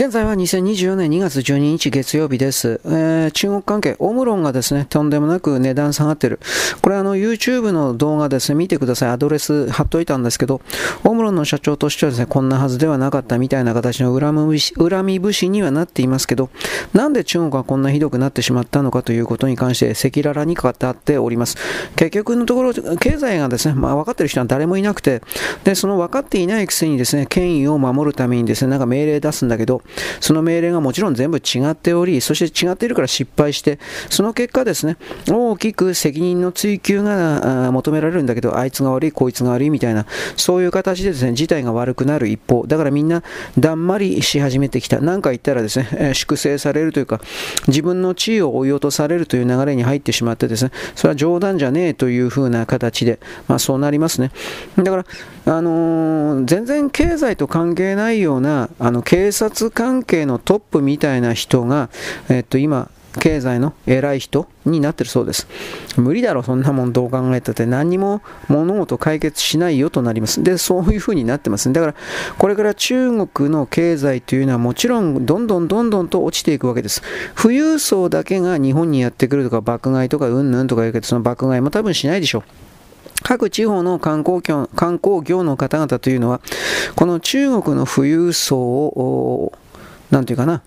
現在は2024年2月12日月曜日です。えー、中国関係、オムロンがですね、とんでもなく値段下がってる。これあの YouTube の動画ですね、見てください。アドレス貼っといたんですけど、オムロンの社長としてはですね、こんなはずではなかったみたいな形の恨み恨み節にはなっていますけど、なんで中国がこんなひどくなってしまったのかということに関して赤裸々に語っております。結局のところ、経済がですね、まあ分かってる人は誰もいなくて、で、その分かっていないくせにですね、権威を守るためにですね、なんか命令出すんだけど、その命令がもちろん全部違っており、そして違っているから失敗して、その結果ですね、大きく責任の追及が求められるんだけど、あいつが悪い、こいつが悪いみたいな、そういう形でですね、事態が悪くなる一方、だからみんなだんまりし始めてきた。何か言ったらですね、粛清されるというか、自分の地位を追い落とされるという流れに入ってしまってですね、それは冗談じゃねえというふうな形で、まあそうなりますね。だから、あのー、全然経済と関係ないような、あの警察関係のトップみたいな人が、えっと、今、経済の偉い人になってるそうです。無理だろ、そんなもんどう考えたって何にも物事解決しないよとなります。で、そういう風になってます。だから、これから中国の経済というのはもちろんどんどんどんどんと落ちていくわけです。富裕層だけが日本にやってくるとか爆買いとかうんぬんとか言うけど、その爆買いも多分しないでしょう。各地方の観光業観光業の方々というのは、この中国の富裕層を、なんていうかな、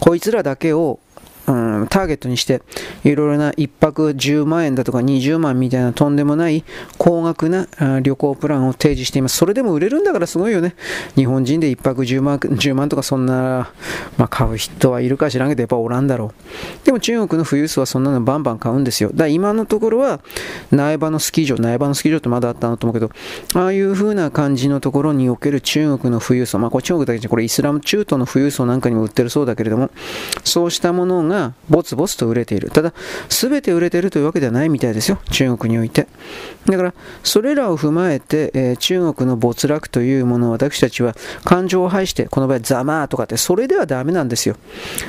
こいつらだけをうん、ターゲットにして、いろいろな1泊10万円だとか20万みたいなとんでもない高額な旅行プランを提示しています。それでも売れるんだからすごいよね。日本人で1泊10万 ,10 万とかそんな、まあ、買う人はいるか知らんけどやっぱおらんだろう。でも中国の富裕層はそんなのバンバン買うんですよ。だから今のところは苗場のスキー場、苗場のスキー場ってまだあったなと思うけど、ああいう風な感じのところにおける中国の富裕層、まあこれ中国だけじゃこれイスラム中東の富裕層なんかにも売ってるそうだけれども、そうしたものががボツボツと売れている。ただ、全て売れているというわけではないみたいですよ。中国において。だから、それらを踏まえて、えー、中国の没落というものを私たちは感情を排して、この場合ざまーとかって、それではダメなんですよ。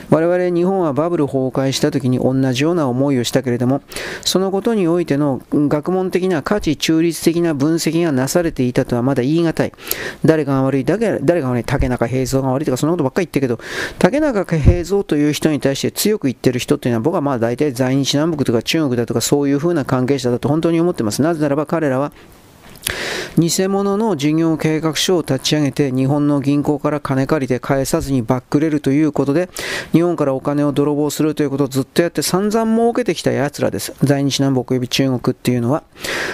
我々日本はバブル崩壊した時に同じような思いをしたけれども、そのことにおいての学問的な価値中立的な分析がなされていたとはまだ言い難い。誰が悪い、誰が悪い、竹中平蔵が悪いとかそんなことばっかり言ってるけど、竹中平蔵という人に対して強強く言ってる人っていうのは僕はまあ大体在日南北とか中国だとかそういうふうな関係者だと本当に思ってます。なぜならば彼らは偽物の事業計画書を立ち上げて日本の銀行から金借りて返さずにバックれるということで日本からお金を泥棒するということをずっとやって散々儲けてきた奴らです。在日南北及び中国っていうのは。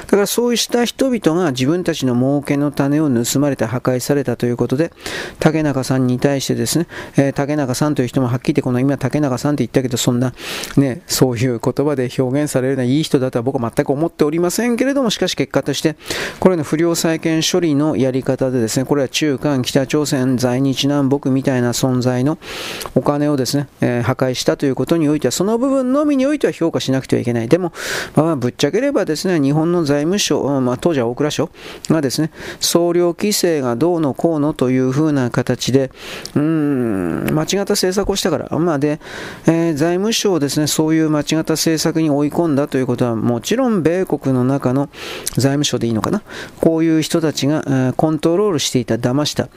だからそうした人々が自分たちの儲けの種を盗まれて破壊されたということで竹中さんに対してですね、えー、竹中さんという人もはっきり言ってこの今竹中さんって言ったけどそんなね、そういう言葉で表現されるようないい人だとは僕は全く思っておりませんけれどもしかし結果としてこれの不良債権処理のやり方でですね、これは中韓、北朝鮮、在日南北みたいな存在のお金をですね、えー、破壊したということにおいては、その部分のみにおいては評価しなくてはいけない。でも、まあ、ぶっちゃければですね、日本の財務省、まあ、当時は大蔵省がですね、総量規制がどうのこうのというふうな形で、うん、間違った政策をしたから、まあ、で、えー、財務省をですね、そういう間違った政策に追い込んだということは、もちろん米国の中の財務省でいいのかな。こういう人たちがコントロールしていた、騙した。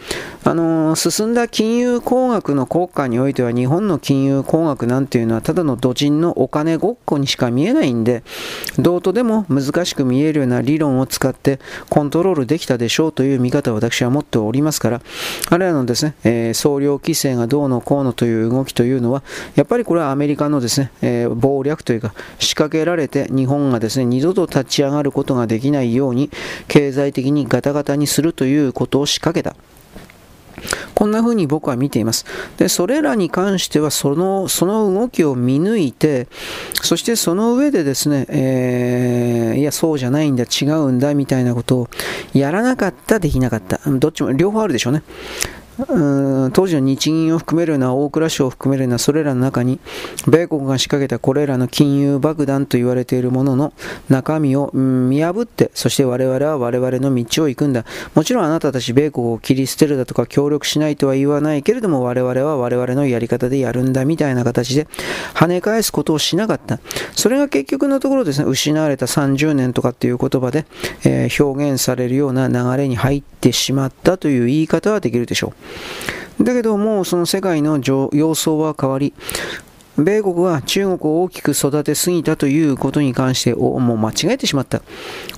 あの進んだ金融工学の国家においては日本の金融工学なんていうのはただの土人のお金ごっこにしか見えないんで、どうとでも難しく見えるような理論を使ってコントロールできたでしょうという見方を私は持っておりますから、あれらのですね、えー、総量規制がどうのこうのという動きというのは、やっぱりこれはアメリカのですね、えー、謀略というか仕掛けられて日本がですね、二度と立ち上がることができないように経済的にガタガタにするということを仕掛けた。こんな風に僕は見ています。で、それらに関してはその、その動きを見抜いて、そしてその上でですね、えー、いや、そうじゃないんだ、違うんだ、みたいなことをやらなかった、できなかった。どっちも、両方あるでしょうね。うん当時の日銀を含めるような大蔵省を含めるようなそれらの中に米国が仕掛けたこれらの金融爆弾と言われているものの中身を、見破ってそして我々は我々の道を行くんだ。もちろんあなたたち米国を切り捨てるだとか協力しないとは言わないけれども我々は我々のやり方でやるんだみたいな形で跳ね返すことをしなかった。それが結局のところですね失われた30年とかっていう言葉で、えー、表現されるような流れに入ってしまったという言い方はできるでしょう。だけどもうその世界の様相は変わり、米国は中国を大きく育てすぎたということに関してもう間違えてしまった。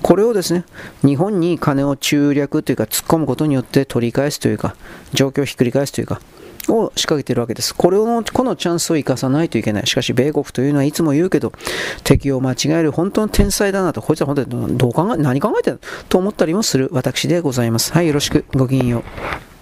これをですね、日本に金を中略というか突っ込むことによって取り返すというか、状況をひっくり返すというか、を仕掛けているわけです。これを、このチャンスを生かさないといけない。しかし、米国というのはいつも言うけど、敵を間違える本当の天才だなと、こいつは本当にどう考え、何考えてると思ったりもする私でございます。はい、よろしく。ごきげんよう。